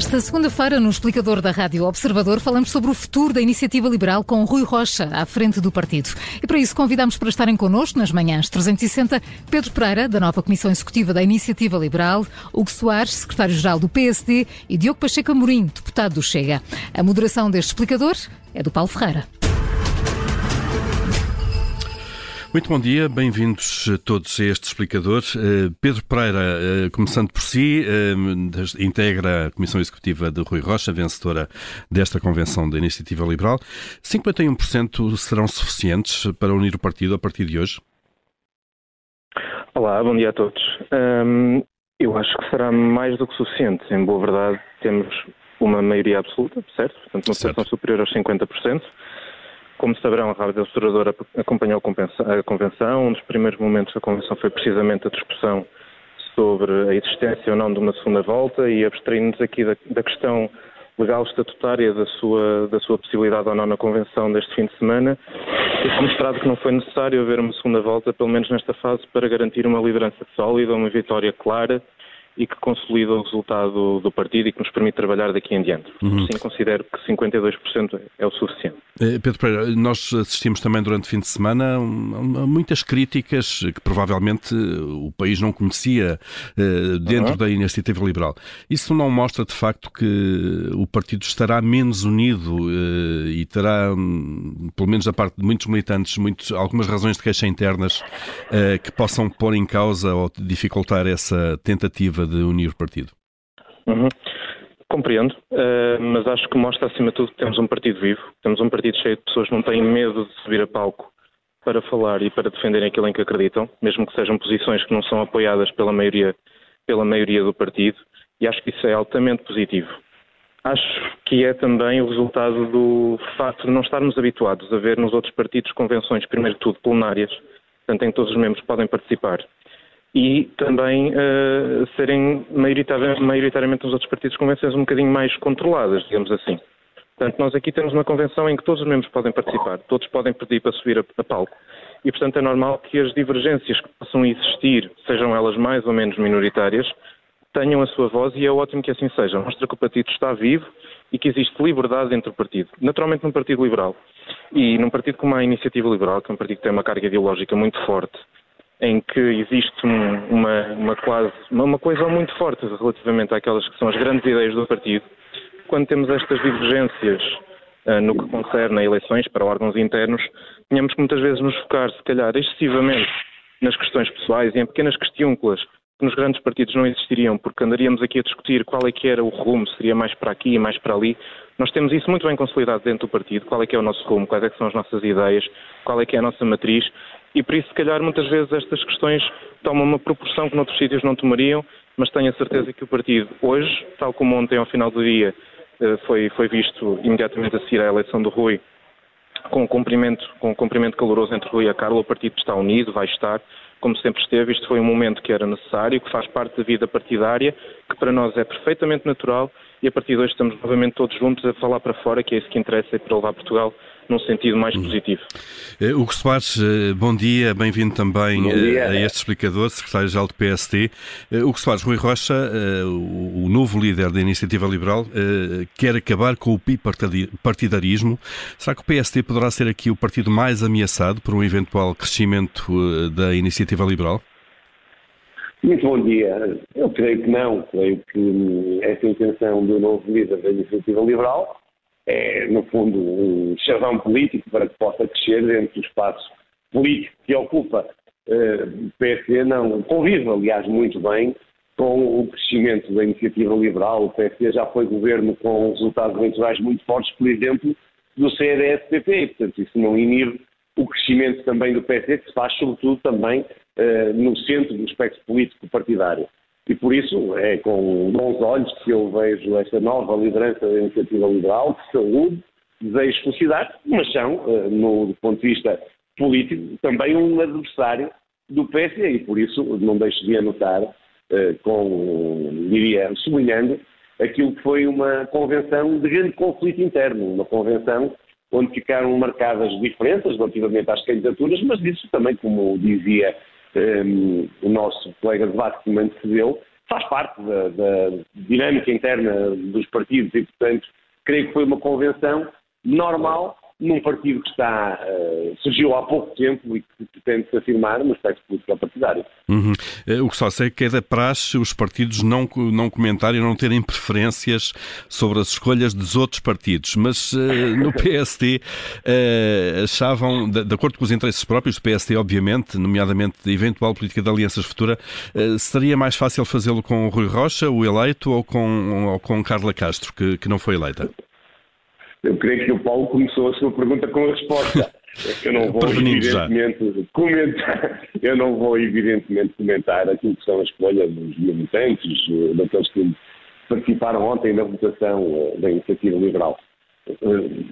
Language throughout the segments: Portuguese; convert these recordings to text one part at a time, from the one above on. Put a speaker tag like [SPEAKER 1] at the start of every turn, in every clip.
[SPEAKER 1] Esta segunda-feira, no explicador da Rádio Observador, falamos sobre o futuro da iniciativa liberal com Rui Rocha à frente do partido. E para isso convidamos para estarem connosco nas manhãs 360 Pedro Pereira, da nova Comissão Executiva da Iniciativa Liberal, Hugo Soares, secretário-geral do PSD e Diogo Pacheco Amorim, deputado do Chega. A moderação deste explicador é do Paulo Ferreira.
[SPEAKER 2] Muito bom dia, bem-vindos todos a este explicador. Eh, Pedro Pereira, eh, começando por si, eh, integra a Comissão Executiva de Rui Rocha, vencedora desta convenção da Iniciativa Liberal. 51% serão suficientes para unir o partido a partir de hoje?
[SPEAKER 3] Olá, bom dia a todos. Eu acho que será mais do que suficiente. Em boa verdade, temos uma maioria absoluta, certo? Portanto, uma votação superior aos 50%. Como saberão, a Rádio Observadora acompanhou a convenção. Um dos primeiros momentos da convenção foi precisamente a discussão sobre a existência ou não de uma segunda volta e abstraindo-nos aqui da, da, questão legal estatutária da sua, da sua possibilidade ou não na convenção deste fim de semana. Foi mostrado que não foi necessário haver uma segunda volta, pelo menos nesta fase, para garantir uma liderança sólida, uma vitória clara e que consolida o resultado do partido e que nos permite trabalhar daqui em diante. Uhum. Sim, considero que 52% é o suficiente.
[SPEAKER 2] Eh, Pedro Pereira, nós assistimos também durante o fim de semana a muitas críticas que provavelmente o país não conhecia eh, dentro uhum. da iniciativa liberal. Isso não mostra de facto que o partido estará menos unido eh, e terá, hum, pelo menos da parte de muitos militantes, muitos, algumas razões de queixa internas que possam pôr em causa ou dificultar essa tentativa de unir o partido?
[SPEAKER 3] Uhum. Compreendo, uh, mas acho que mostra acima de tudo que temos um partido vivo, temos um partido cheio de pessoas que não têm medo de subir a palco para falar e para defender aquilo em que acreditam, mesmo que sejam posições que não são apoiadas pela maioria, pela maioria do partido, e acho que isso é altamente positivo. Acho que é também o resultado do facto de não estarmos habituados a ver nos outros partidos convenções, primeiro de tudo, plenárias, portanto, em que todos os membros podem participar e também uh, serem maioritariamente, nos outros partidos convenções um bocadinho mais controladas, digamos assim. Portanto, nós aqui temos uma convenção em que todos os membros podem participar, todos podem pedir para subir a, a palco. E, portanto, é normal que as divergências que possam existir, sejam elas mais ou menos minoritárias, tenham a sua voz e é ótimo que assim seja. Mostra que o partido está vivo e que existe liberdade dentro do partido. Naturalmente, num partido liberal e num partido como a Iniciativa Liberal, que é um partido que tem uma carga ideológica muito forte, em que existe uma, uma quase uma, uma coesão muito forte relativamente àquelas que são as grandes ideias do partido. Quando temos estas divergências uh, no que concerne a eleições para órgãos internos, tínhamos que muitas vezes nos focar, se calhar, excessivamente nas questões pessoais e em pequenas questiúnculas que nos grandes partidos não existiriam, porque andaríamos aqui a discutir qual é que era o rumo, seria mais para aqui e mais para ali. Nós temos isso muito bem consolidado dentro do partido, qual é que é o nosso rumo, quais é são as nossas ideias, qual é que é a nossa matriz, e por isso, se calhar, muitas vezes estas questões tomam uma proporção que noutros sítios não tomariam, mas tenho a certeza que o partido hoje, tal como ontem ao final do dia eh, foi, foi visto imediatamente a seguir à eleição do Rui, com um cumprimento, com um cumprimento caloroso entre Rui e a Carla, o partido está unido, vai estar, como sempre esteve. Isto foi um momento que era necessário, que faz parte da vida partidária, que para nós é perfeitamente natural e a partir de hoje estamos novamente todos juntos a falar para fora, que é isso que interessa e para levar Portugal num sentido mais uhum. positivo.
[SPEAKER 2] Uh, Hugo Soares, uh, bom dia, bem-vindo também dia. Uh, a este explicador, secretário-geral do PSD. Uh, Hugo Soares, Rui Rocha, o, o, novo líder da Iniciativa Liberal, quer acabar com o bipartidarismo. Será que o PSD poderá ser aqui o partido mais ameaçado por um eventual crescimento da Iniciativa Liberal?
[SPEAKER 4] Muito bom dia. Eu creio que não. Creio que essa intenção do novo líder da Iniciativa Liberal é, no fundo, um chavão político para que possa crescer dentro do espaço político que ocupa. O PSD não convive, aliás, muito bem com o crescimento da iniciativa liberal. O PSD já foi governo com resultados eleitorais muito fortes, por exemplo, do CDS-PP. Portanto, isso não inibe o crescimento também do PSD, que se faz, sobretudo, também uh, no centro do espectro político partidário. E por isso é com bons olhos que eu vejo esta nova liderança da iniciativa liberal, de saúde, desejo felicidade, mas são, eh, no, do ponto de vista político, também um adversário do PSD e por isso não deixo de anotar, eh, com, diria, sublinhando, aquilo que foi uma convenção de grande conflito interno, uma convenção onde ficaram marcadas diferenças relativamente às candidaturas, mas isso também, como dizia um, o nosso colega de debate que me antecedeu, faz parte da, da dinâmica interna dos partidos e, portanto, creio que foi uma convenção normal num partido que está, uh, surgiu há pouco tempo e que pretende se afirmar no aspecto político partidário.
[SPEAKER 2] Uhum. Eh, o que só sei é que é da praxe os partidos não, não comentarem, não terem preferências sobre as escolhas dos outros partidos, mas uh, no PSD uh, achavam, de, de, acordo com os interesses próprios do PSD, obviamente, nomeadamente da eventual política de alianças futura, seria mais fácil fazê-lo com Rui Rocha, o eleito, ou com, ou com Carla Castro, que, que não foi eleita?
[SPEAKER 4] Eu creio que o Paulo começou a sua pergunta com a resposta. Eu não vou evidentemente comentar, eu não vou evidentemente comentar aquilo que são a escolha dos militantes, eh, daqueles que participaram ontem na votação eh, da Iniciativa Liberal. Eh,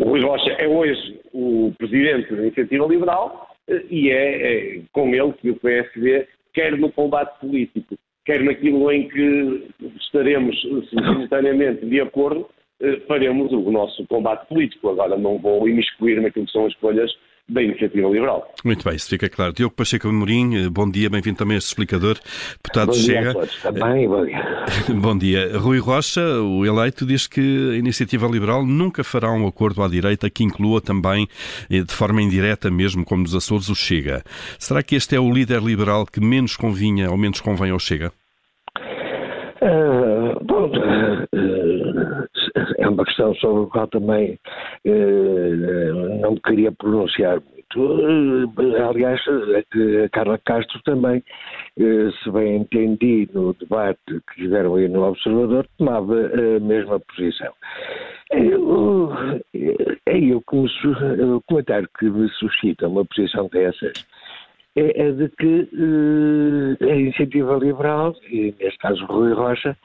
[SPEAKER 4] o Rui Rocha é hoje o presidente da Iniciativa Liberal e é, é com ele que o PSD quer no combate político, quer naquilo em que estaremos simultaneamente de acordo, eh, faremos o nosso combate político. Agora não vou imiscuir naquilo que são as escolhas da Iniciativa Liberal.
[SPEAKER 2] Muito bem, isso fica claro. Diogo Pacheco Amorim, eh, bom dia, bem-vindo também a este explicador. Deputado
[SPEAKER 5] bom
[SPEAKER 2] Chega.
[SPEAKER 5] Dia a Também, bom dia.
[SPEAKER 2] bom dia. Rui Rocha, o eleito, diz que a Iniciativa Liberal nunca fará um acordo à direita que inclua também, eh, de forma indireta mesmo, como nos Açores, o Chega. Será que este é o líder liberal que menos convinha ou menos convém ao Chega?
[SPEAKER 5] Uh, bom, uh, é uma questão sobre a qual também uh, não queria pronunciar muito. aliás, a Carla Castro também, se bem entendi no debate que tiveram aí no Observador, tomava a mesma posição. É eu o comentário que me suscita uma posição dessas é, é de que uh, a iniciativa liberal, e neste caso Rui Rocha,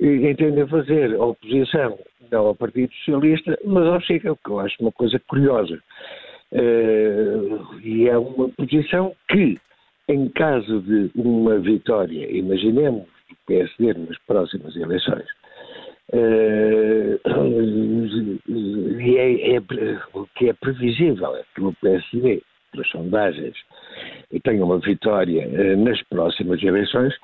[SPEAKER 5] uh, entendem fazer oposição não ao Partido Socialista, mas ao Chega, que eu acho uma coisa curiosa. Uh, e é uma posição que, em caso de uma vitória, imaginemos o PSD nas próximas eleições, Uh, e é, é, o que é previsível é que o PSD pelas sondagens, tenha uma vitória eh, nas próximas eleições,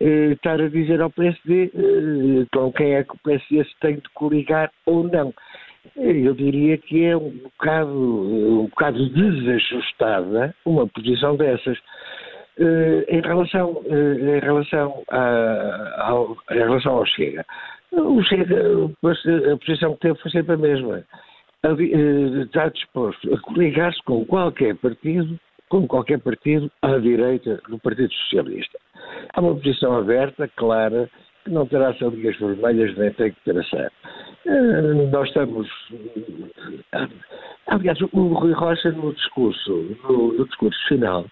[SPEAKER 5] eh, estar a dizer ao PSD eh, com quem é que o PSD se tem de coligar ou não. Eu diria que é um bocado, um bocado desajustada uma posição dessas. em relação, em relação, a, ao, em relação ao Chega, o Chega, a posição que teve foi sempre a mesma. Está disposto a coligar-se com qualquer partido, com qualquer partido à direita do Partido Socialista. Há uma posição aberta, clara, que não terá saligas vermelhas nem tem que traçar. Uh, nós estamos. Uh, aliás, o Rui Rocha, no discurso, no, no discurso final,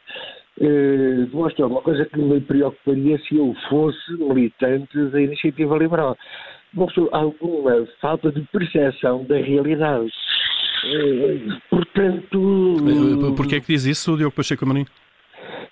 [SPEAKER 5] uh, demonstrou uma coisa que me preocuparia se eu fosse militante da iniciativa liberal mostrou alguma falta de percepção da realidade. Eh, portanto.
[SPEAKER 2] Eh, Porquê é que diz isso, Diogo Pacheco Marinho?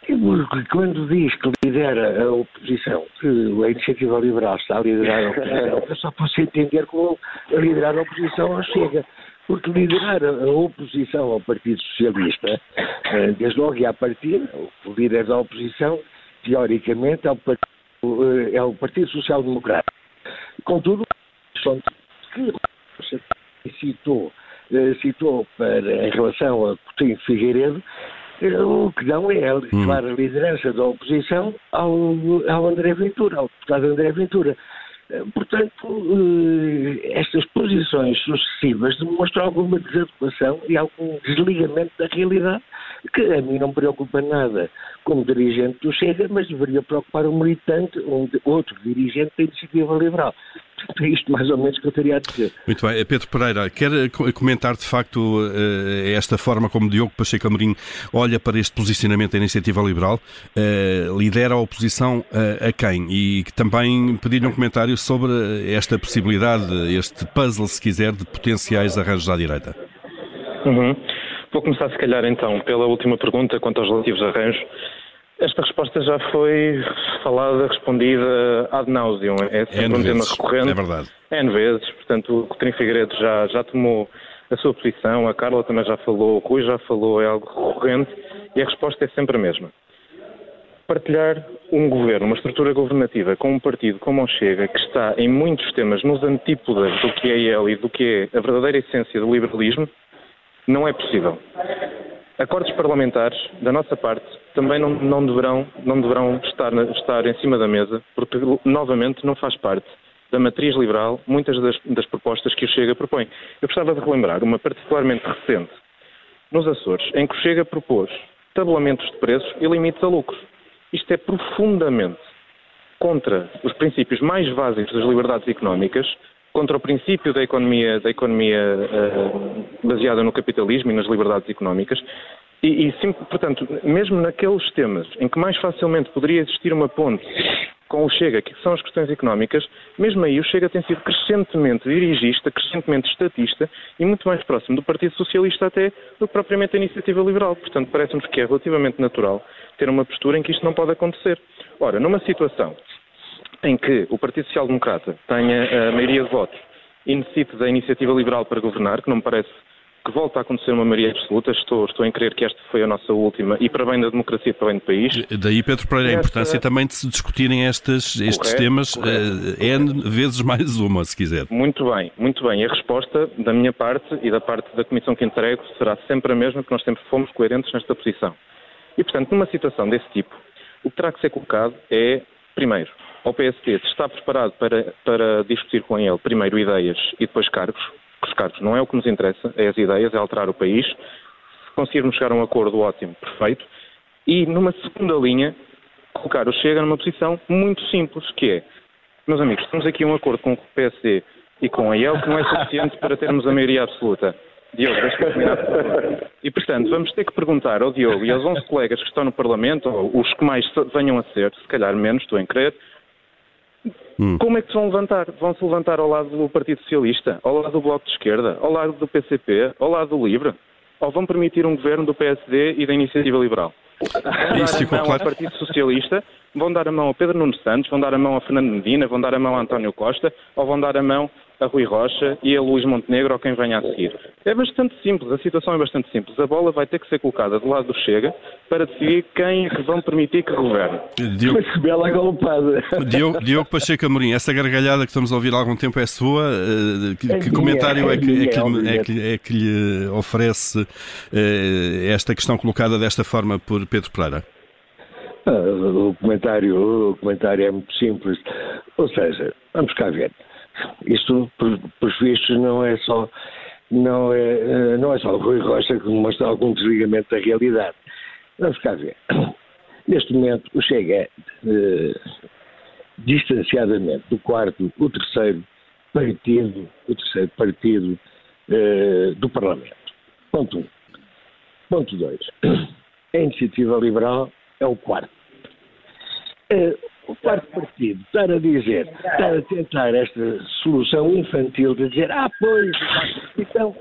[SPEAKER 5] Porque quando diz que lidera a oposição, que a iniciativa liberal está a liderar a oposição, eu só posso entender como liderar a oposição Chega. Porque liderar a oposição ao Partido Socialista, eh, desde logo e à partida, o líder da oposição, teoricamente, é o Partido, é o partido Social Democrata. Contudo, que citou, eh, citou para, em relação a Coutinho Figueiredo, eh, o que dão é a hum. clara liderança da oposição ao, ao André Ventura, ao deputado André Ventura. Eh, portanto, estas posições sucessivas demonstram alguma desadequação e algum desligamento da realidade, que a mim não preocupa nada como dirigente do Chega, mas deveria preocupar um militante, um outro dirigente da Iniciativa Liberal. É isto mais ou menos que eu teria a dizer.
[SPEAKER 2] Muito bem. Pedro Pereira, quer comentar de facto eh, esta forma como Diogo Pacheco Amorim olha para este posicionamento da Iniciativa Liberal? Eh, lidera a oposição a quem? E também pedir-lhe um comentário sobre esta possibilidade, este puzzle, se quiser, de potenciais arranjos à direita.
[SPEAKER 3] Uhum. Vou começar, se calhar, então, pela última pergunta quanto aos relativos arranjos. Esta resposta já foi falada, respondida ad nauseum. É sempre um tema recorrente.
[SPEAKER 2] É verdade.
[SPEAKER 3] N vezes. Portanto, o Coutinho Figueiredo já, já tomou a sua posição, a Carla também já falou, o Rui já falou, é algo recorrente e a resposta é sempre a mesma. partilhar um governo, uma estrutura governativa com um partido como o Chega, que está em muitos temas nos antípodas do que é ele e do que é a verdadeira essência do liberalismo, não é possível. Acordos parlamentares, da nossa parte, também não, não deverão, não deverão estar, estar, em cima da mesa, porque, novamente, não faz parte da matriz liberal muitas das, das propostas que o Chega propõe. Eu gostava de relembrar uma particularmente recente, nos Açores, em que o Chega propôs tabulamentos de preços e limites a lucros. Isto é profundamente contra os princípios mais básicos das liberdades económicas, contra o princípio da economia, da economia uh, baseada no capitalismo e nas liberdades económicas. E, e sim, portanto, mesmo naqueles temas em que mais facilmente poderia existir uma ponte com o Chega, que são as questões económicas, mesmo aí o Chega tem sido crescentemente dirigista, crescentemente estatista e muito mais próximo do Partido Socialista até do que propriamente a Iniciativa Liberal. Portanto, parece-nos que é relativamente natural ter uma postura em que isto não pode acontecer. Ora, numa situação em que o Partido Social Democrata tenha a maioria de votos e necessite da Iniciativa Liberal para governar, que não me parece que volta a acontecer uma maioria absoluta. Estou, estou em crer que esta foi a nossa última e para bem da democracia e para bem do país.
[SPEAKER 2] Daí, Pedro Pereira, a importância também de se discutirem estes, estes correto, temas correto. Eh, N vezes mais uma, se quiser.
[SPEAKER 3] Muito bem, muito bem. A resposta da minha parte e da parte da Comissão que entrego será sempre a mesma, que nós sempre fomos coerentes nesta posição. E, portanto, numa situação desse tipo, o que terá que ser colocado é, primeiro, ao PSD se está preparado para, para discutir com ele, primeiro, ideias e depois cargos, os cargos não é o que nos interessa, é as ideias, é alterar o país. Se conseguirmos chegar a um acordo ótimo, perfeito. E numa segunda linha, colocar o Chega numa posição muito simples, que é, meus amigos, temos aqui um acordo com o PSD e com a IEL que não é suficiente para termos a maioria absoluta. Diogo, deixa-me terminar, por favor. E, portanto, vamos ter que perguntar ao Diogo e aos 11 colegas que estão no Parlamento, ou os que mais venham a ser, se calhar menos, estou em crer, Hum. Como é que se vão levantar? Vão se levantar ao lado do Partido Socialista, ao lado do Bloco de Esquerda, ao lado do PCP, ao lado do LIVRE? Ou vão permitir um governo do PSD e da Iniciativa Liberal? Vão Isso a mão ao Partido Socialista, vão dar a mão ao Pedro Nuno Santos, vão dar a mão a Fernando Medina, vão dar a mão a António Costa, ou vão dar a mão a Rui Rocha e a Luís Montenegro ou quem venha a seguir. É bastante simples, a situação é bastante simples. A bola vai ter que ser colocada do lado do Chega para decidir quem é vão permitir que governe.
[SPEAKER 5] Diogo, Mas que bela golpada.
[SPEAKER 2] Diogo, Diogo Pacheco Amorim, essa gargalhada que estamos a ouvir há algum tempo é sua? Eh, que, que comentário é que, é, que, é, que, é que lhe oferece eh, esta questão colocada desta forma por Pedro Pereira?
[SPEAKER 5] Ah, o comentário, o comentário é muito simples. Ou seja, vamos cá ver. Isto, por, por não é só não é, eh, não é só o Rui Rocha que mostra algum desligamento da realidade. Vamos cá ver. Neste momento, o Chega eh, distanciadamente do quarto, o terceiro partido, o terceiro partido eh, do Parlamento. Ponto um. Ponto dois. A iniciativa liberal é o quarto. O quarto partido estar a dizer, estar a tentar esta solução infantil de dizer, ah, pois, então,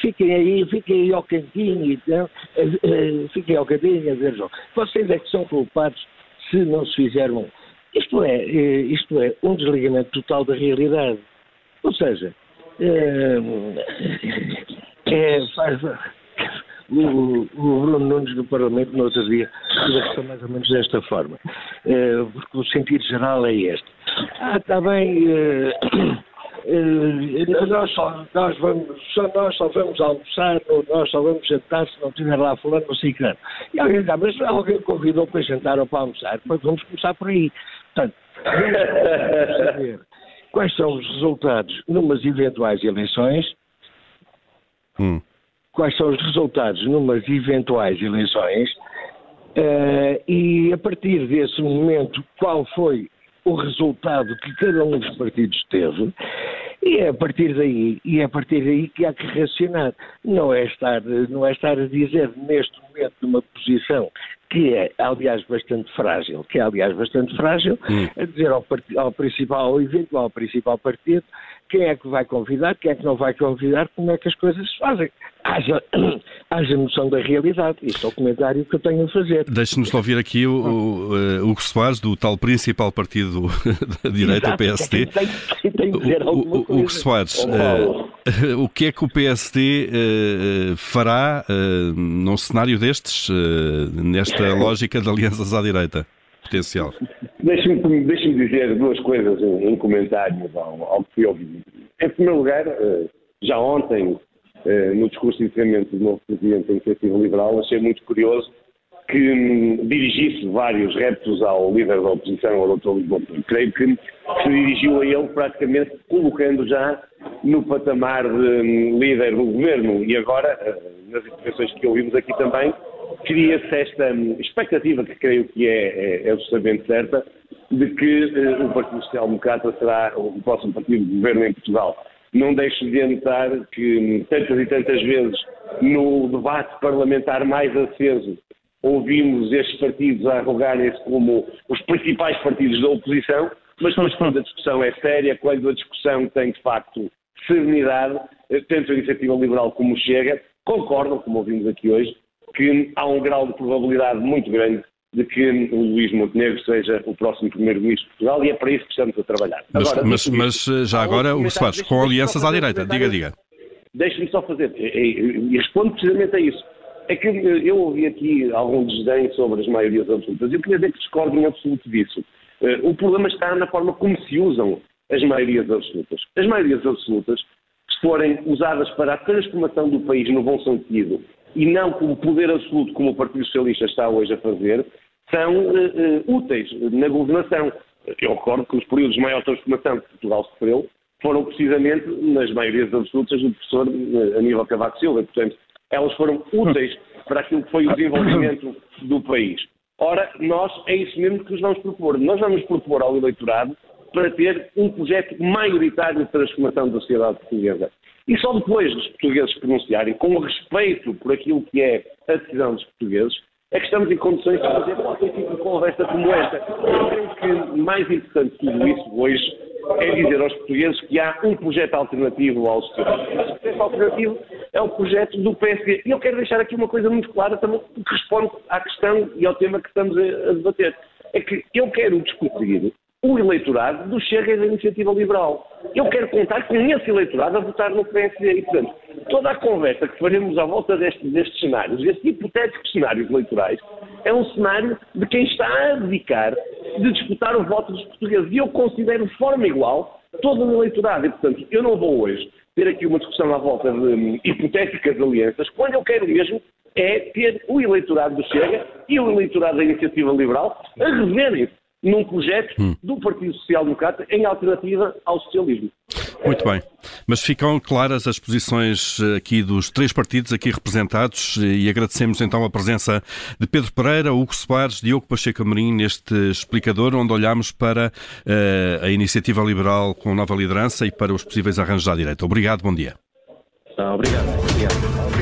[SPEAKER 5] fiquem aí, fiquem aí ao cantinho, então, fiquem ao cantinho a ver, vocês é que são culpados se não se fizeram. Isto é, isto é um desligamento total da realidade. Ou seja, é, é, faz, o, o Bruno Nunes no Parlamento no outro dia a questão mais ou menos desta forma, eh, porque o sentido geral é este. Ah, está bem, eh, eh, nós, só, nós, vamos, só, nós só vamos almoçar, nós só vamos jantar se não tiver lá fulano ou ciclano. E alguém ah, mas alguém convidou para jantar ou para almoçar, pois vamos começar por aí. Portanto, saber quais são os resultados numas eventuais eleições, hum quais são os resultados numas eventuais eleições uh, e, a partir desse momento, qual foi o resultado que cada um dos partidos teve, e é a partir daí, e é a partir daí que há que reacionar. Não é estar, não é estar a dizer neste momento numa posição que é, aliás, bastante frágil, que é, aliás, bastante frágil, hum. a dizer ao, ao principal, ao eventual principal partido, quem é que vai convidar, quem é que não vai convidar, como é que as coisas se fazem. Haja, haja noção da realidade. Isto é o comentário que eu tenho a fazer.
[SPEAKER 2] Deixe-nos ouvir aqui o, o, eh, o Soares, do tal principal partido da direita, o PSD.
[SPEAKER 5] Tem, tem, tem
[SPEAKER 2] o, Hugo Soares, uh, o que é que o PSD uh, fará uh, num cenário destes, uh, nesta lógica de alianças à direita potencial?
[SPEAKER 4] Deixe-me deixe dizer duas coisas em, em comentário ao, ao, que fui ouvir. Em primeiro lugar, já ontem, no discurso de encerramento do novo Presidente da Iniciativa Liberal, achei muito curioso que hum, dirigisse vários reptos ao líder da oposição, ao Dr. Lisboa. Creio que se dirigiu a ele praticamente colocando já no patamar de hum, líder do governo e agora, eh, nas intervenções que ouvimos aqui também, cria-se esta hum, expectativa, que creio que é, é, é absolutamente certa, de que uh, o Partido Social Democrata será o próximo partido de governo em Portugal. Não deixo de anotar que tantas e tantas vezes no debate parlamentar mais aceso ouvimos estes partidos a arrogarem-se como os principais partidos da oposição, mas depois quando a discussão é séria, quando a discussão tem de facto serenidade, eh, tanto a Iniciativa Liberal como o Chega, concordam, como ouvimos aqui hoje, que há um grau de probabilidade muito grande de que o Luís Montenegro seja o próximo primeiro-ministro de Portugal e é para isso que estamos a trabalhar.
[SPEAKER 2] Mas, agora, mas, mas eh, já agora, o Soares, com alianças à direita, diga, diga.
[SPEAKER 4] Deixe-me só fazer, e, e respondo precisamente a isso. É que eu ouvi aqui algum desdém sobre as maiorias absolutas. Eu queria dizer que discordo em absoluto disso. Eh, o problema está na forma como se usam as maiorias absolutas. As maiorias absolutas, se forem usadas para a transformação do país no bom sentido e não como poder absoluto, como o Partido Socialista está hoje a fazer, são uh, úteis na governação. Eu recordo que os períodos de maior transformação que Portugal sofreu foram precisamente nas maiorias absolutas do professor uh, Aníbal Cavaco Silva. Portanto, elas foram úteis para aquilo que foi o desenvolvimento do país. Ora, nós é isso mesmo que nos vamos propor. Nós vamos propor ao eleitorado para ter um projeto maioritário de transformação da sociedade portuguesa. E só depois dos portugueses pronunciarem, com respeito por aquilo que é a decisão dos portugueses, é que estamos em condições de fazer qualquer tipo de conversa como esta. Eu creio que mais importante que tudo isso hoje é dizer aos portugueses que há um projeto alternativo ao socialismo. Esse projeto alternativo é o projeto do PSD. E eu quero deixar aqui uma coisa muito clara também que responde à questão e ao tema que estamos a, debater. É que eu quero discutir o eleitorado do Chega e da Iniciativa Liberal. Eu quero contar com esse eleitorado a votar no PSD. E, portanto, toda a conversa que faremos à volta destes, cenários, destes hipotéticos cenários eleitorais, é um cenário de quem está a dedicar de disputar o voto dos portugueses. E eu considero de forma igual todo o eleitorado. E, portanto, eu não vou hoje ter aqui uma discussão à volta de um, hipotéticas alianças, quando eu quero mesmo é ter o eleitorado do Chega e o eleitorado da Iniciativa Liberal a reverem num projeto hum. do Partido Social Democrata em alternativa ao socialismo.
[SPEAKER 2] Muito bem. Mas ficam claras as posições eh, aqui dos três partidos aqui representados eh, e agradecemos então a presença de Pedro Pereira, Hugo Soares, Diogo Pacheco Amorim neste explicador onde olhamos para uh, a iniciativa liberal com nova liderança e para os possíveis arranjos à direita. Obrigado, bom dia.
[SPEAKER 4] Ah, obrigado. Obrigado.